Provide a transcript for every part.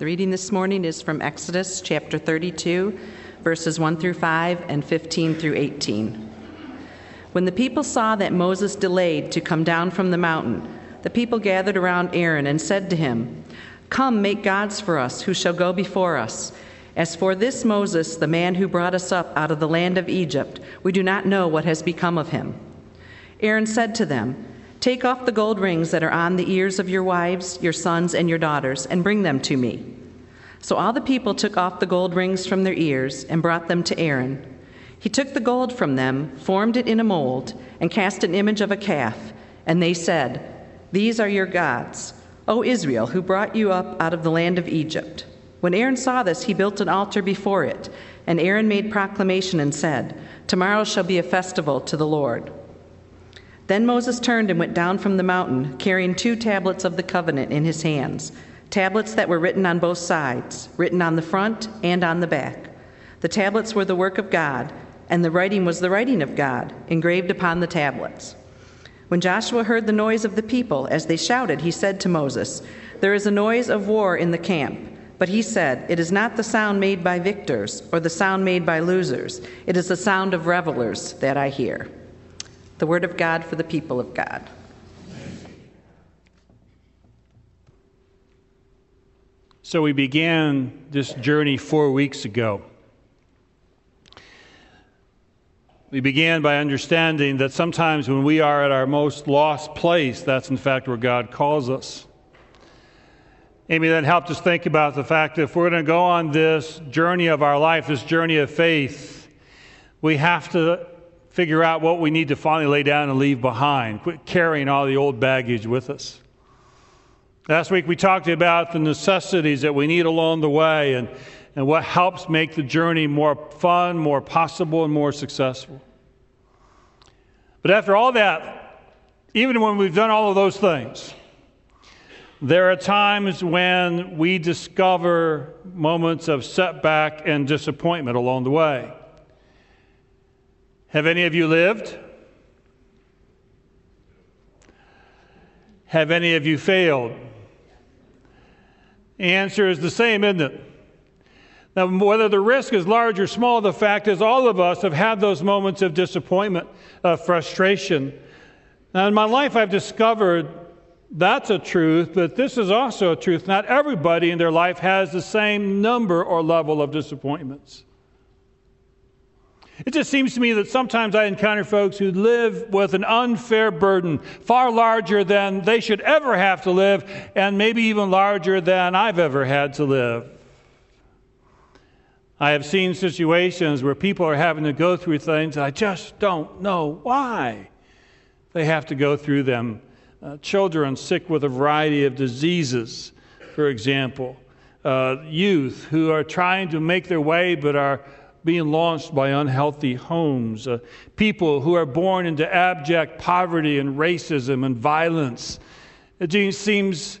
The reading this morning is from Exodus chapter 32, verses 1 through 5 and 15 through 18. When the people saw that Moses delayed to come down from the mountain, the people gathered around Aaron and said to him, Come, make gods for us, who shall go before us. As for this Moses, the man who brought us up out of the land of Egypt, we do not know what has become of him. Aaron said to them, Take off the gold rings that are on the ears of your wives, your sons, and your daughters, and bring them to me. So all the people took off the gold rings from their ears and brought them to Aaron. He took the gold from them, formed it in a mold, and cast an image of a calf. And they said, These are your gods, O Israel, who brought you up out of the land of Egypt. When Aaron saw this, he built an altar before it. And Aaron made proclamation and said, Tomorrow shall be a festival to the Lord. Then Moses turned and went down from the mountain, carrying two tablets of the covenant in his hands, tablets that were written on both sides, written on the front and on the back. The tablets were the work of God, and the writing was the writing of God, engraved upon the tablets. When Joshua heard the noise of the people as they shouted, he said to Moses, There is a noise of war in the camp. But he said, It is not the sound made by victors or the sound made by losers. It is the sound of revelers that I hear. The word of God for the people of God. So we began this journey four weeks ago. We began by understanding that sometimes when we are at our most lost place, that's in fact where God calls us. Amy then helped us think about the fact that if we're going to go on this journey of our life, this journey of faith, we have to figure out what we need to finally lay down and leave behind. Quit carrying all the old baggage with us. Last week we talked about the necessities that we need along the way and, and what helps make the journey more fun, more possible, and more successful. But after all that, even when we've done all of those things, there are times when we discover moments of setback and disappointment along the way. Have any of you lived? Have any of you failed? The answer is the same, isn't it? Now, whether the risk is large or small, the fact is all of us have had those moments of disappointment, of frustration. Now, in my life, I've discovered that's a truth, but this is also a truth. Not everybody in their life has the same number or level of disappointments. It just seems to me that sometimes I encounter folks who live with an unfair burden, far larger than they should ever have to live, and maybe even larger than I've ever had to live. I have seen situations where people are having to go through things, I just don't know why they have to go through them. Uh, children sick with a variety of diseases, for example, uh, youth who are trying to make their way but are being launched by unhealthy homes, uh, people who are born into abject poverty and racism and violence. It seems,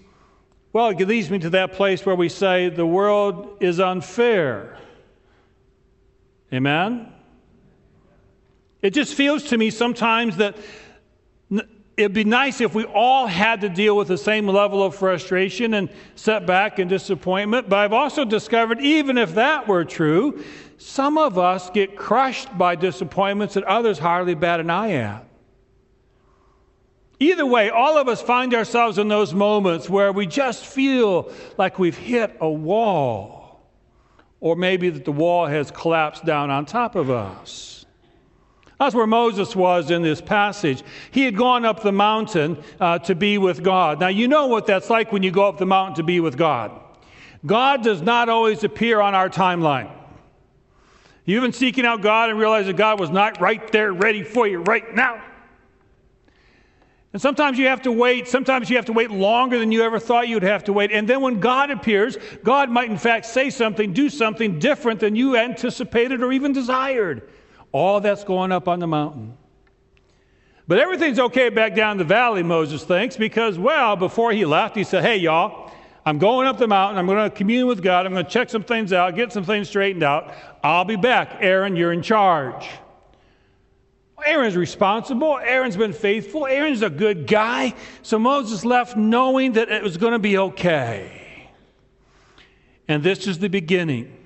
well, it leads me to that place where we say the world is unfair. Amen? It just feels to me sometimes that it'd be nice if we all had to deal with the same level of frustration and setback and disappointment. But I've also discovered, even if that were true, some of us get crushed by disappointments that others hardly bat an eye at. Either way, all of us find ourselves in those moments where we just feel like we've hit a wall, or maybe that the wall has collapsed down on top of us. That's where Moses was in this passage. He had gone up the mountain uh, to be with God. Now, you know what that's like when you go up the mountain to be with God. God does not always appear on our timeline. You've been seeking out God and realized that God was not right there ready for you right now. And sometimes you have to wait. Sometimes you have to wait longer than you ever thought you'd have to wait. And then when God appears, God might in fact say something, do something different than you anticipated or even desired. All that's going up on the mountain. But everything's okay back down the valley, Moses thinks, because, well, before he left, he said, Hey, y'all, I'm going up the mountain. I'm going to commune with God. I'm going to check some things out, get some things straightened out. I'll be back. Aaron, you're in charge. Aaron's responsible. Aaron's been faithful. Aaron's a good guy. So Moses left knowing that it was going to be okay. And this is the beginning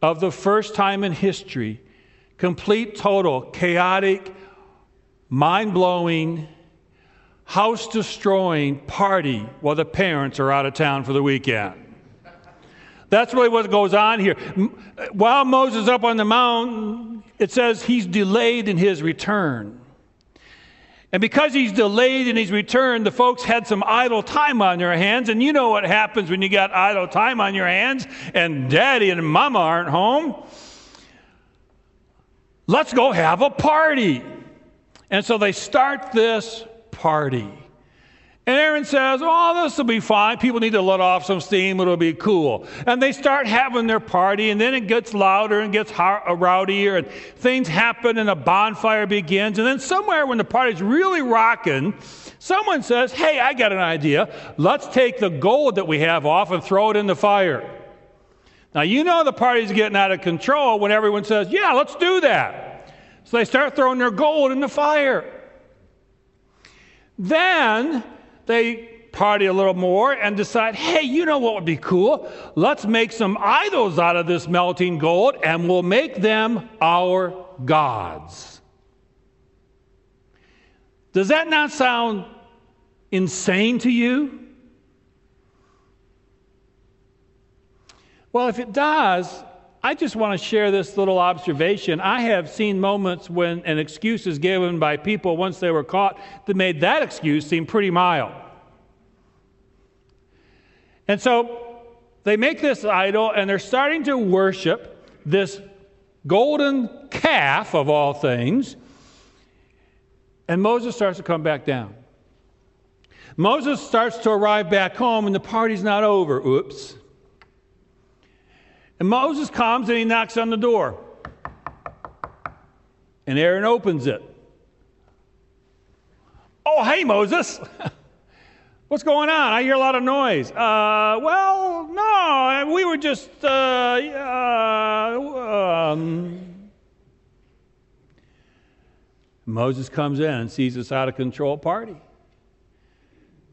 of the first time in history complete, total, chaotic, mind blowing, house destroying party while the parents are out of town for the weekend. That's really what goes on here. Uh, while Moses is up on the mountain, it says he's delayed in his return. And because he's delayed in his return, the folks had some idle time on their hands. And you know what happens when you got idle time on your hands and daddy and mama aren't home? Let's go have a party. And so they start this party. And Aaron says, Oh, this will be fine. People need to let off some steam. It'll be cool. And they start having their party, and then it gets louder and gets uh, rowdier, and things happen, and a bonfire begins. And then, somewhere when the party's really rocking, someone says, Hey, I got an idea. Let's take the gold that we have off and throw it in the fire. Now, you know the party's getting out of control when everyone says, Yeah, let's do that. So they start throwing their gold in the fire. Then they party a little more and decide, hey, you know what would be cool? Let's make some idols out of this melting gold and we'll make them our gods. Does that not sound insane to you? Well, if it does, I just want to share this little observation. I have seen moments when an excuse is given by people once they were caught that made that excuse seem pretty mild. And so they make this idol and they're starting to worship this golden calf of all things. And Moses starts to come back down. Moses starts to arrive back home and the party's not over. Oops. And Moses comes and he knocks on the door. And Aaron opens it. Oh, hey, Moses. What's going on? I hear a lot of noise. Uh, well, no, we were just. Uh, uh, um. Moses comes in and sees this out of control party.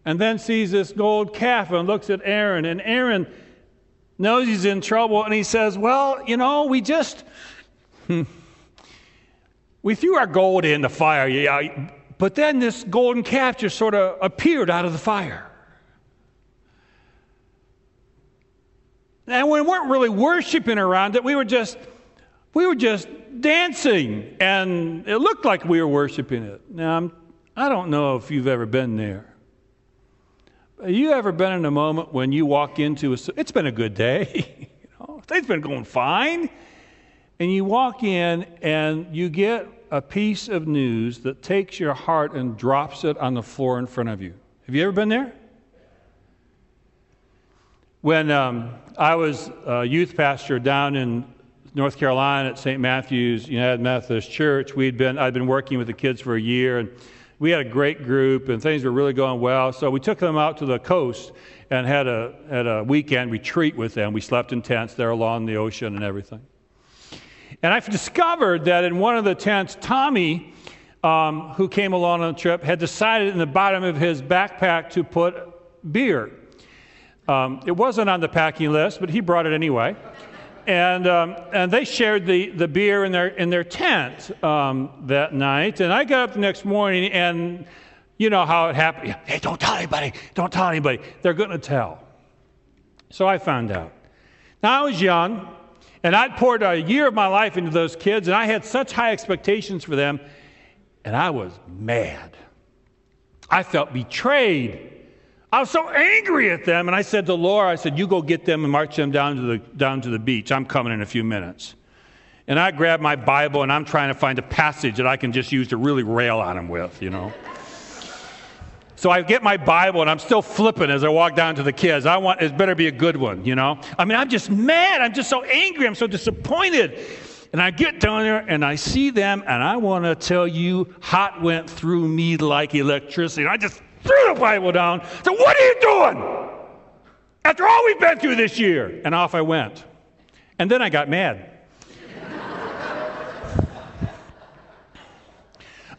And then sees this gold calf and looks at Aaron. And Aaron knows he's in trouble and he says, Well, you know, we just. we threw our gold in the fire. Yeah, but then this golden calf just sort of appeared out of the fire. And we weren't really worshiping around it. We were just we were just dancing and it looked like we were worshiping it. Now, I'm, I don't know if you've ever been there. Have you ever been in a moment when you walk into a it's been a good day, you know, things been going fine, and you walk in and you get a piece of news that takes your heart and drops it on the floor in front of you. Have you ever been there? When um, I was a youth pastor down in North Carolina at St. Matthew's United Methodist Church, we'd been I'd been working with the kids for a year, and we had a great group, and things were really going well. So we took them out to the coast and had a had a weekend retreat with them. We slept in tents there along the ocean and everything. And I've discovered that in one of the tents, Tommy, um, who came along on the trip, had decided in the bottom of his backpack to put beer. Um, it wasn't on the packing list, but he brought it anyway. And, um, and they shared the, the beer in their, in their tent um, that night. And I got up the next morning, and you know how it happened. Hey, don't tell anybody. Don't tell anybody. They're going to tell. So I found out. Now, I was young. And I'd poured a year of my life into those kids, and I had such high expectations for them, and I was mad. I felt betrayed. I was so angry at them, and I said to Laura, I said, You go get them and march them down to the, down to the beach. I'm coming in a few minutes. And I grabbed my Bible, and I'm trying to find a passage that I can just use to really rail on them with, you know. So I get my Bible and I'm still flipping as I walk down to the kids. I want it better be a good one, you know? I mean, I'm just mad. I'm just so angry. I'm so disappointed. And I get down there and I see them, and I want to tell you, hot went through me like electricity. I just threw the Bible down. said, what are you doing? After all we've been through this year. And off I went. And then I got mad.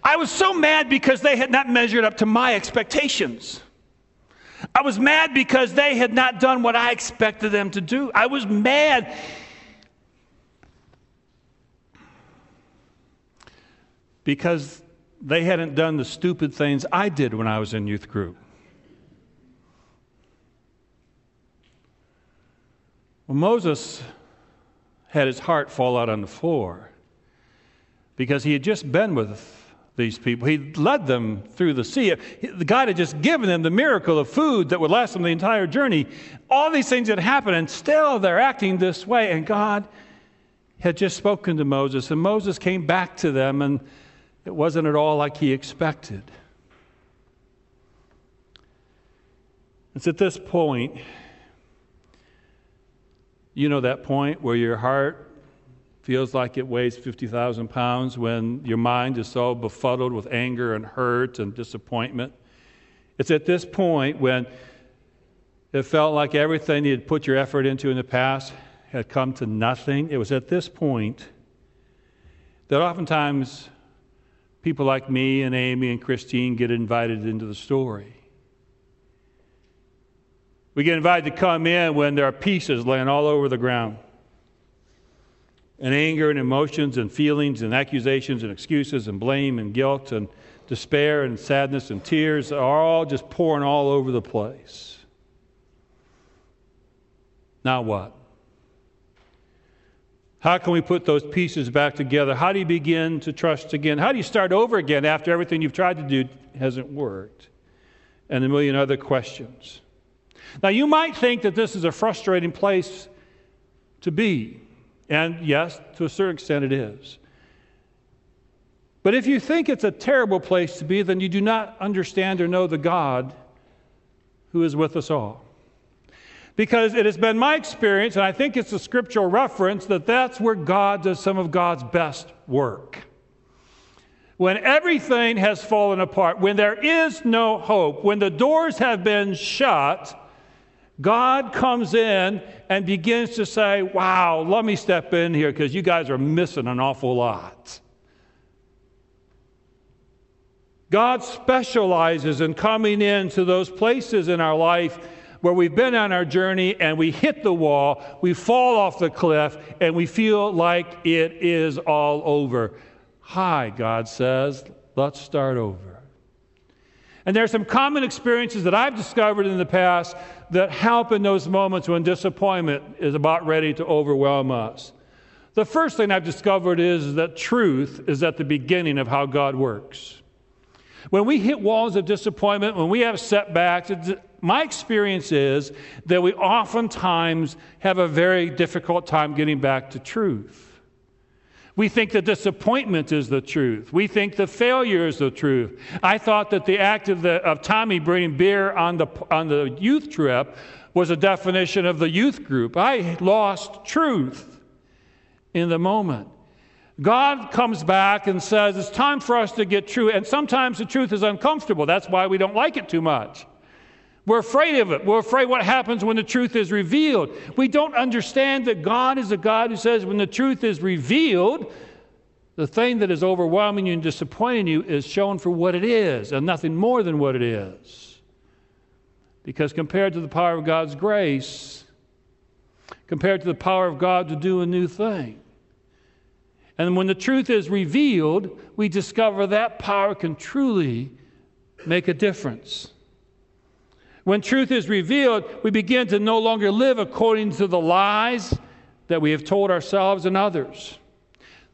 I was so mad because they had not measured up to my expectations. I was mad because they had not done what I expected them to do. I was mad because they hadn't done the stupid things I did when I was in youth group. Well, Moses had his heart fall out on the floor because he had just been with these people. He led them through the sea. God had just given them the miracle of food that would last them the entire journey. All these things had happened, and still they're acting this way. And God had just spoken to Moses, and Moses came back to them, and it wasn't at all like he expected. It's at this point, you know, that point where your heart feels like it weighs 50,000 pounds when your mind is so befuddled with anger and hurt and disappointment. It's at this point when it felt like everything you had put your effort into in the past had come to nothing. It was at this point that oftentimes people like me and Amy and Christine get invited into the story. We get invited to come in when there are pieces laying all over the ground and anger and emotions and feelings and accusations and excuses and blame and guilt and despair and sadness and tears are all just pouring all over the place. Now what? How can we put those pieces back together? How do you begin to trust again? How do you start over again after everything you've tried to do hasn't worked? And a million other questions. Now, you might think that this is a frustrating place to be. And yes, to a certain extent it is. But if you think it's a terrible place to be, then you do not understand or know the God who is with us all. Because it has been my experience, and I think it's a scriptural reference, that that's where God does some of God's best work. When everything has fallen apart, when there is no hope, when the doors have been shut, God comes in and begins to say, Wow, let me step in here because you guys are missing an awful lot. God specializes in coming into those places in our life where we've been on our journey and we hit the wall, we fall off the cliff, and we feel like it is all over. Hi, God says, let's start over. And there are some common experiences that I've discovered in the past that help in those moments when disappointment is about ready to overwhelm us. The first thing I've discovered is that truth is at the beginning of how God works. When we hit walls of disappointment, when we have setbacks, my experience is that we oftentimes have a very difficult time getting back to truth. We think that disappointment is the truth. We think the failure is the truth. I thought that the act of, the, of Tommy bringing beer on the, on the youth trip was a definition of the youth group. I lost truth in the moment. God comes back and says, It's time for us to get true. And sometimes the truth is uncomfortable. That's why we don't like it too much. We're afraid of it. We're afraid what happens when the truth is revealed. We don't understand that God is a God who says when the truth is revealed, the thing that is overwhelming you and disappointing you is shown for what it is and nothing more than what it is. Because compared to the power of God's grace, compared to the power of God to do a new thing, and when the truth is revealed, we discover that power can truly make a difference. When truth is revealed, we begin to no longer live according to the lies that we have told ourselves and others.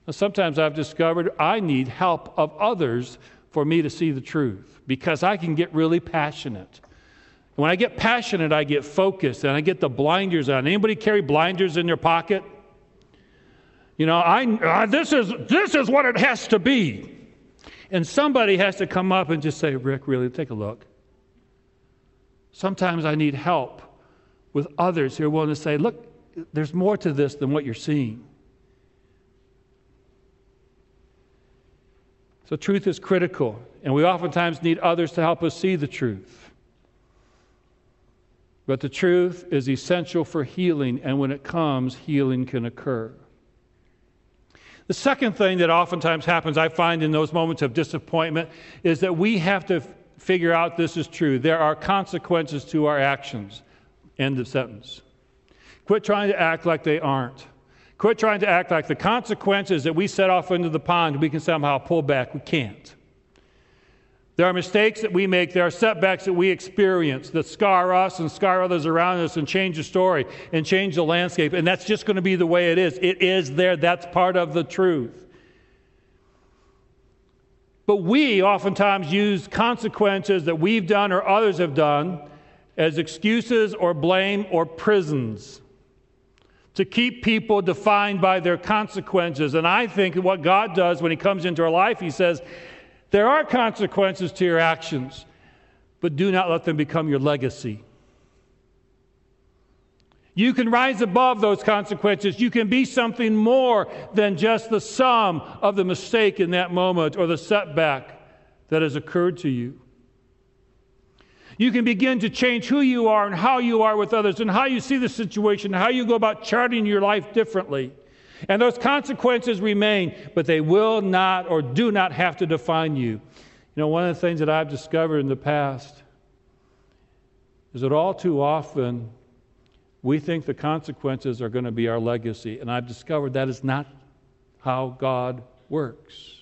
Now, sometimes I've discovered I need help of others for me to see the truth because I can get really passionate. When I get passionate, I get focused and I get the blinders on. Anybody carry blinders in their pocket? You know, I, this, is, this is what it has to be. And somebody has to come up and just say, Rick, really, take a look. Sometimes I need help with others who are willing to say, look, there's more to this than what you're seeing. So, truth is critical, and we oftentimes need others to help us see the truth. But the truth is essential for healing, and when it comes, healing can occur. The second thing that oftentimes happens, I find in those moments of disappointment, is that we have to figure out this is true. There are consequences to our actions. End of sentence. Quit trying to act like they aren't. Quit trying to act like the consequences that we set off into the pond, we can somehow pull back. We can't. There are mistakes that we make, there are setbacks that we experience that scar us and scar others around us and change the story and change the landscape. And that's just going to be the way it is. It is there, that's part of the truth. But we oftentimes use consequences that we've done or others have done as excuses or blame or prisons to keep people defined by their consequences. And I think what God does when He comes into our life, He says, There are consequences to your actions, but do not let them become your legacy. You can rise above those consequences. You can be something more than just the sum of the mistake in that moment or the setback that has occurred to you. You can begin to change who you are and how you are with others and how you see the situation, how you go about charting your life differently. And those consequences remain, but they will not or do not have to define you. You know, one of the things that I've discovered in the past is that all too often we think the consequences are going to be our legacy. And I've discovered that is not how God works.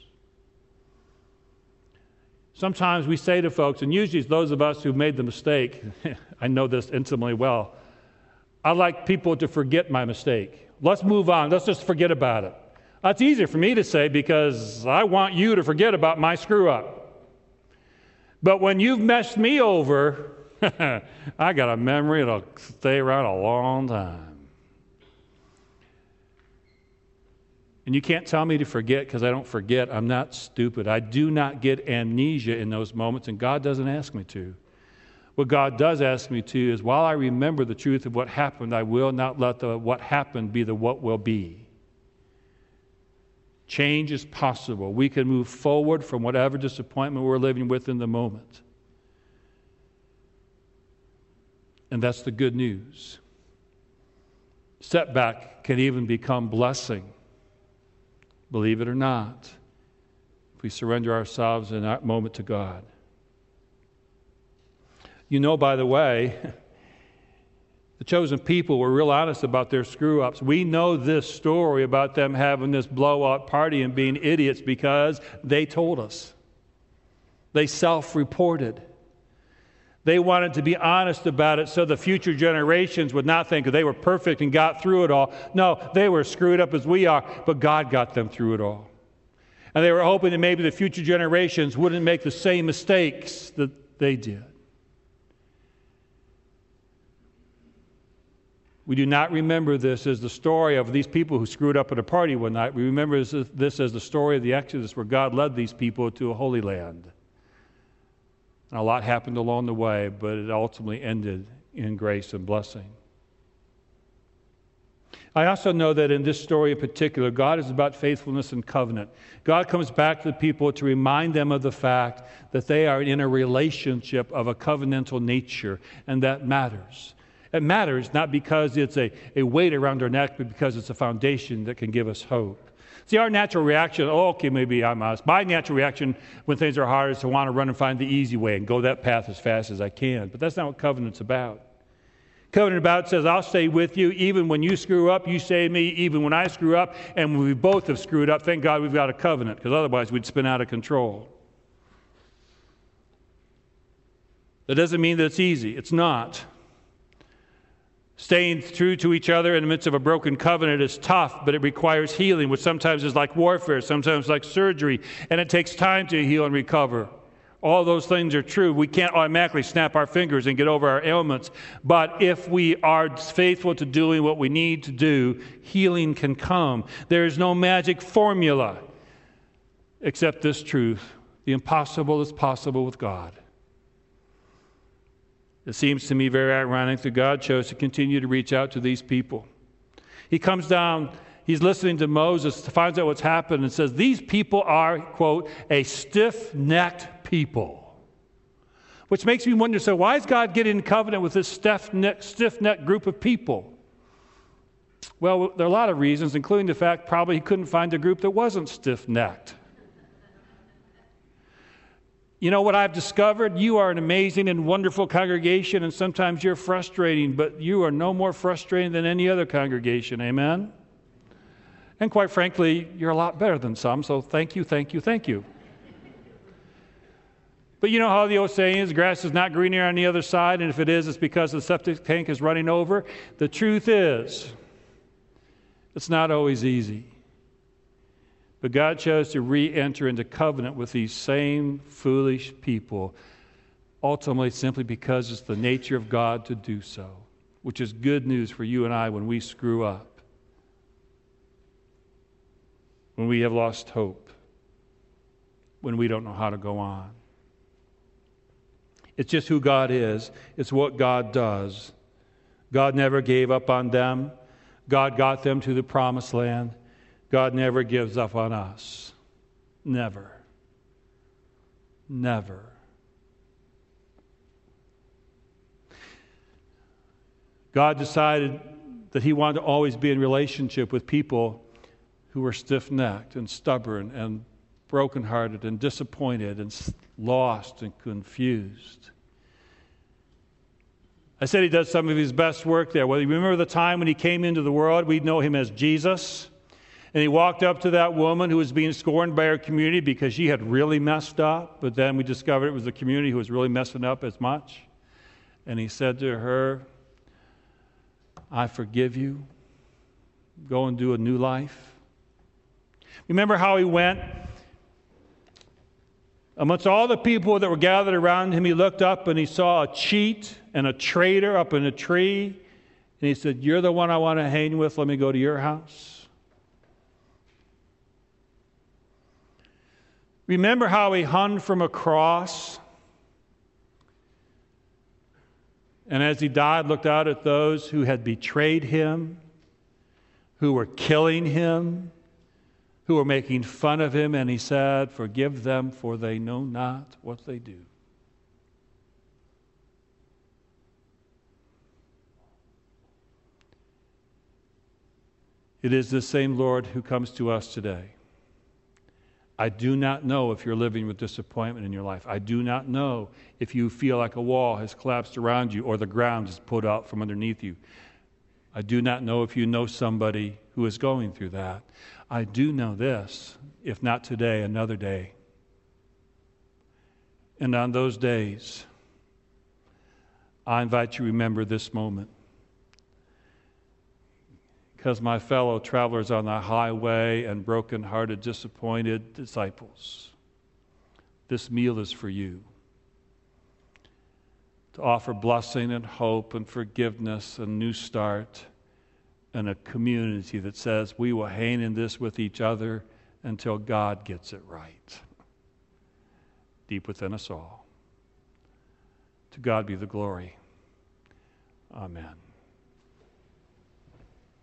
Sometimes we say to folks, and usually it's those of us who've made the mistake, I know this intimately well. I like people to forget my mistake. Let's move on. Let's just forget about it. That's easier for me to say because I want you to forget about my screw up. But when you've messed me over, I got a memory that'll stay around a long time. And you can't tell me to forget because I don't forget. I'm not stupid. I do not get amnesia in those moments, and God doesn't ask me to. What God does ask me to is while I remember the truth of what happened, I will not let the what happened be the what will be. Change is possible. We can move forward from whatever disappointment we're living with in the moment. And that's the good news. Setback can even become blessing believe it or not, if we surrender ourselves in that moment to God. You know, by the way, the chosen people were real honest about their screw ups. We know this story about them having this blowout party and being idiots because they told us. They self reported. They wanted to be honest about it so the future generations would not think they were perfect and got through it all. No, they were screwed up as we are, but God got them through it all. And they were hoping that maybe the future generations wouldn't make the same mistakes that they did. We do not remember this as the story of these people who screwed up at a party one night. We remember this as the story of the Exodus where God led these people to a holy land. And a lot happened along the way, but it ultimately ended in grace and blessing. I also know that in this story in particular, God is about faithfulness and covenant. God comes back to the people to remind them of the fact that they are in a relationship of a covenantal nature, and that matters. It matters not because it's a, a weight around our neck, but because it's a foundation that can give us hope. See, our natural reaction, oh, okay, maybe I'm us. My natural reaction when things are hard is to want to run and find the easy way and go that path as fast as I can. But that's not what covenant's about. Covenant about says, I'll stay with you even when you screw up, you save me, even when I screw up, and when we both have screwed up, thank God we've got a covenant, because otherwise we'd spin out of control. That doesn't mean that it's easy. It's not. Staying true to each other in the midst of a broken covenant is tough, but it requires healing, which sometimes is like warfare, sometimes like surgery, and it takes time to heal and recover. All those things are true. We can't automatically snap our fingers and get over our ailments, but if we are faithful to doing what we need to do, healing can come. There is no magic formula except this truth the impossible is possible with God. It seems to me very ironic that God chose to continue to reach out to these people. He comes down, he's listening to Moses, finds out what's happened, and says, These people are, quote, a stiff necked people. Which makes me wonder so, why is God getting in covenant with this stiff necked group of people? Well, there are a lot of reasons, including the fact probably he couldn't find a group that wasn't stiff necked. You know what I've discovered? You are an amazing and wonderful congregation, and sometimes you're frustrating, but you are no more frustrating than any other congregation. Amen? And quite frankly, you're a lot better than some, so thank you, thank you, thank you. But you know how the old saying is grass is not greener on the other side, and if it is, it's because the septic tank is running over. The truth is, it's not always easy. But God chose to re enter into covenant with these same foolish people, ultimately simply because it's the nature of God to do so, which is good news for you and I when we screw up, when we have lost hope, when we don't know how to go on. It's just who God is, it's what God does. God never gave up on them. God got them to the promised land. God never gives up on us. Never. Never. God decided that He wanted to always be in relationship with people who were stiff necked and stubborn and brokenhearted and disappointed and lost and confused. I said he does some of his best work there. Well, you remember the time when he came into the world? We'd know him as Jesus. And he walked up to that woman who was being scorned by her community because she had really messed up. But then we discovered it was the community who was really messing up as much. And he said to her, I forgive you. Go and do a new life. Remember how he went Amongst all the people that were gathered around him, he looked up and he saw a cheat and a traitor up in a tree. And he said, You're the one I want to hang with. Let me go to your house. Remember how he hung from a cross? And as he died, looked out at those who had betrayed him, who were killing him, who were making fun of him, and he said, Forgive them, for they know not what they do. It is the same Lord who comes to us today. I do not know if you're living with disappointment in your life. I do not know if you feel like a wall has collapsed around you or the ground is put out from underneath you. I do not know if you know somebody who is going through that. I do know this if not today, another day. And on those days, I invite you to remember this moment. Because my fellow travelers on the highway and broken-hearted, disappointed disciples, this meal is for you. To offer blessing and hope and forgiveness and new start and a community that says we will hang in this with each other until God gets it right. Deep within us all. To God be the glory. Amen.